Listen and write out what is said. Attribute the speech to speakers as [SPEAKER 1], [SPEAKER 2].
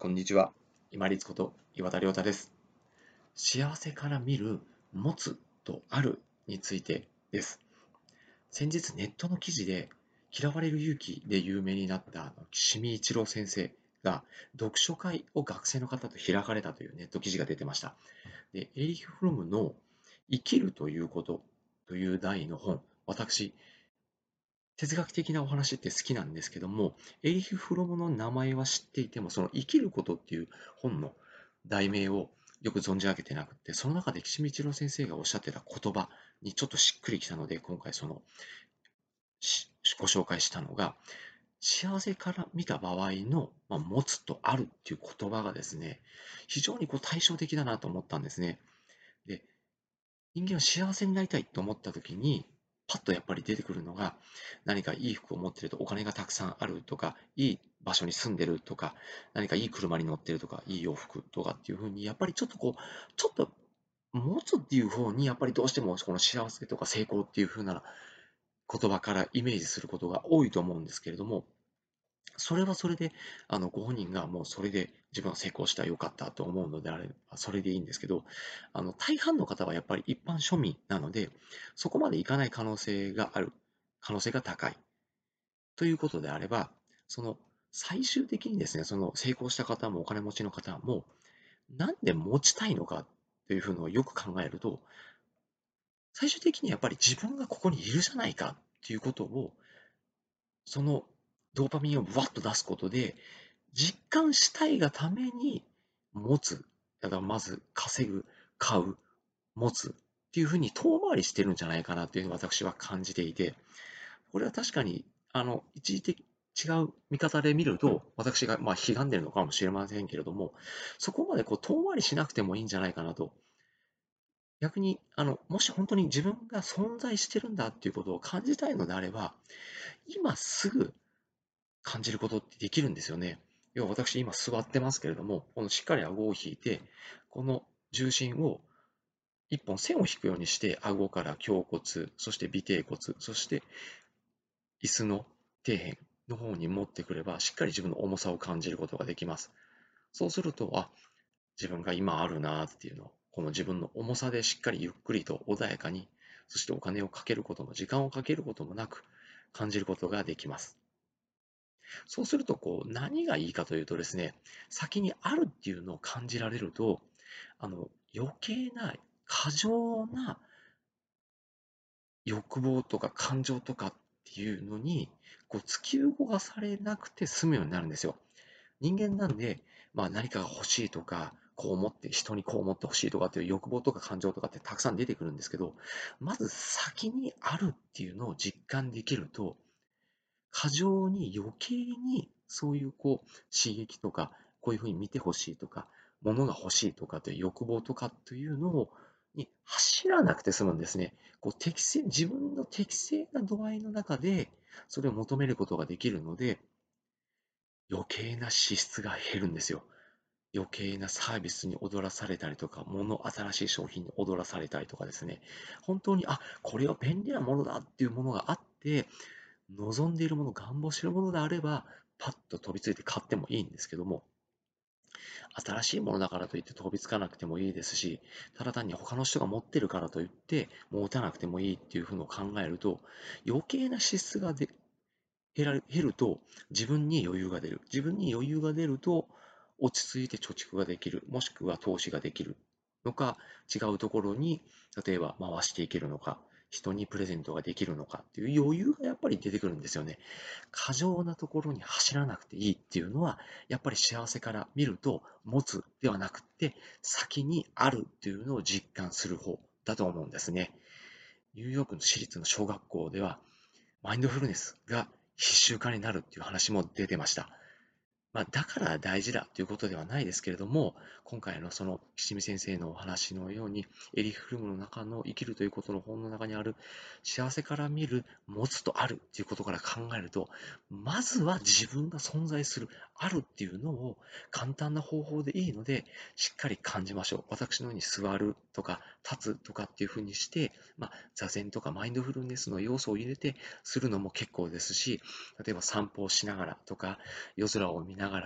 [SPEAKER 1] こんにちは。今立こと岩田亮太です。幸せから見る持つとあるについてです。先日ネットの記事で嫌われる勇気で有名になった岸見一郎先生が読書会を学生の方と開かれたというネット記事が出てました。でエリヒ・フロムの生きるということという題の本、私、哲学的なお話って好きなんですけども、エリヒ・フロムの名前は知っていても、その生きることっていう本の題名をよく存じ上げてなくて、その中で岸見一郎先生がおっしゃってた言葉にちょっとしっくりきたので、今回そのご紹介したのが、幸せから見た場合の、まあ、持つとあるっていう言葉がですね、非常にこう対照的だなと思ったんですね。で、人間は幸せになりたいと思った時に、パッとやっぱり出てくるのが、何かいい服を持ってるとお金がたくさんあるとか、いい場所に住んでるとか、何かいい車に乗ってるとか、いい洋服とかっていうふうに、やっぱりちょっとこう、ちょっと持つっていう方に、やっぱりどうしてもこの幸せとか成功っていうふうな言葉からイメージすることが多いと思うんですけれども、それはそれで、あの、ご本人がもうそれで自分は成功したらよかったと思うのであれば、それでいいんですけど、あの、大半の方はやっぱり一般庶民なので、そこまでいかない可能性がある、可能性が高い。ということであれば、その、最終的にですね、その成功した方もお金持ちの方も、なんで持ちたいのかというふうのをよく考えると、最終的にやっぱり自分がここにいるじゃないかっていうことを、そのドーパミンをわっと出すことで、実感したいがために持つ。だからまず稼ぐ、買う、持つっていうふうに遠回りしてるんじゃないかなというふうに私は感じていて、これは確かに、あの、一時的、違う見方で見ると、私が、まあ、悲んでるのかもしれませんけれども、そこまでこう遠回りしなくてもいいんじゃないかなと。逆に、あの、もし本当に自分が存在してるんだっていうことを感じたいのであれば、今すぐ感じることってできるんですよね。要は私今座ってますけれども、このしっかり顎を引いて、この重心を一本線を引くようにして、顎から胸骨、そして尾底骨、そして椅子の底辺の方に持ってくれば、しっかり自分の重さを感じることができます。そうすると、あ、自分が今あるなっていうのを、この自分の重さでしっかりゆっくりと穏やかに、そしてお金をかけることも時間をかけることもなく感じることができます。そうすると、こう、何がいいかというとですね、先にあるっていうのを感じられると、あの、余計な過剰な欲望とか感情とかっていうのに、こう、突き動かされなくて済むようになるんですよ。人間なんで、まあ何かが欲しいとか、こう思って、人にこう思ってほしいとかっていう欲望とか感情とかってたくさん出てくるんですけど、まず先にあるっていうのを実感できると、過剰に余計にそういうこう刺激とか、こういうふうに見てほしいとか、物が欲しいとかという欲望とかというのをに走らなくて済むんですね。こう適正自分の適正な度合いの中でそれを求めることができるので、余計な支出が減るんですよ。余計なサービスに踊らされたりとか、物、新しい商品に踊らされたりとかですね、本当に、あ、これは便利なものだっていうものがあって、望んでいるもの、願望しているものであれば、パッと飛びついて買ってもいいんですけども、新しいものだからといって飛びつかなくてもいいですし、ただ単に他の人が持ってるからといって持たなくてもいいっていうふうのを考えると、余計な支出がで減ら減ると自分に余裕が出る。自分に余裕が出ると落ち着いて貯蓄ができる。もしくは投資ができるのか、違うところに例えば回していけるのか、人にプレゼントができるのかっていう余裕がやっぱり出てくるんですよね。過剰なところに走らなくていいっていうのは、やっぱり幸せから見ると、持つではなくて、先にあるっていうのを実感する方だと思うんですね。ニューヨークの私立の小学校では、マインドフルネスが必修化になるっていう話も出てました。まあ、だから大事だということではないですけれども、今回のその岸見先生のお話のように、エリフルムの中の生きるということの本の中にある幸せから見る持つとあるということから考えると、まずは自分が存在する、あるっていうのを簡単な方法でいいので、しっかり感じましょう。私のように座るとか立つとかっていうふうにして、まあ、座禅とかマインドフルネスの要素を入れてするのも結構ですし、例えば散歩をしながらとか、夜空を見ながら。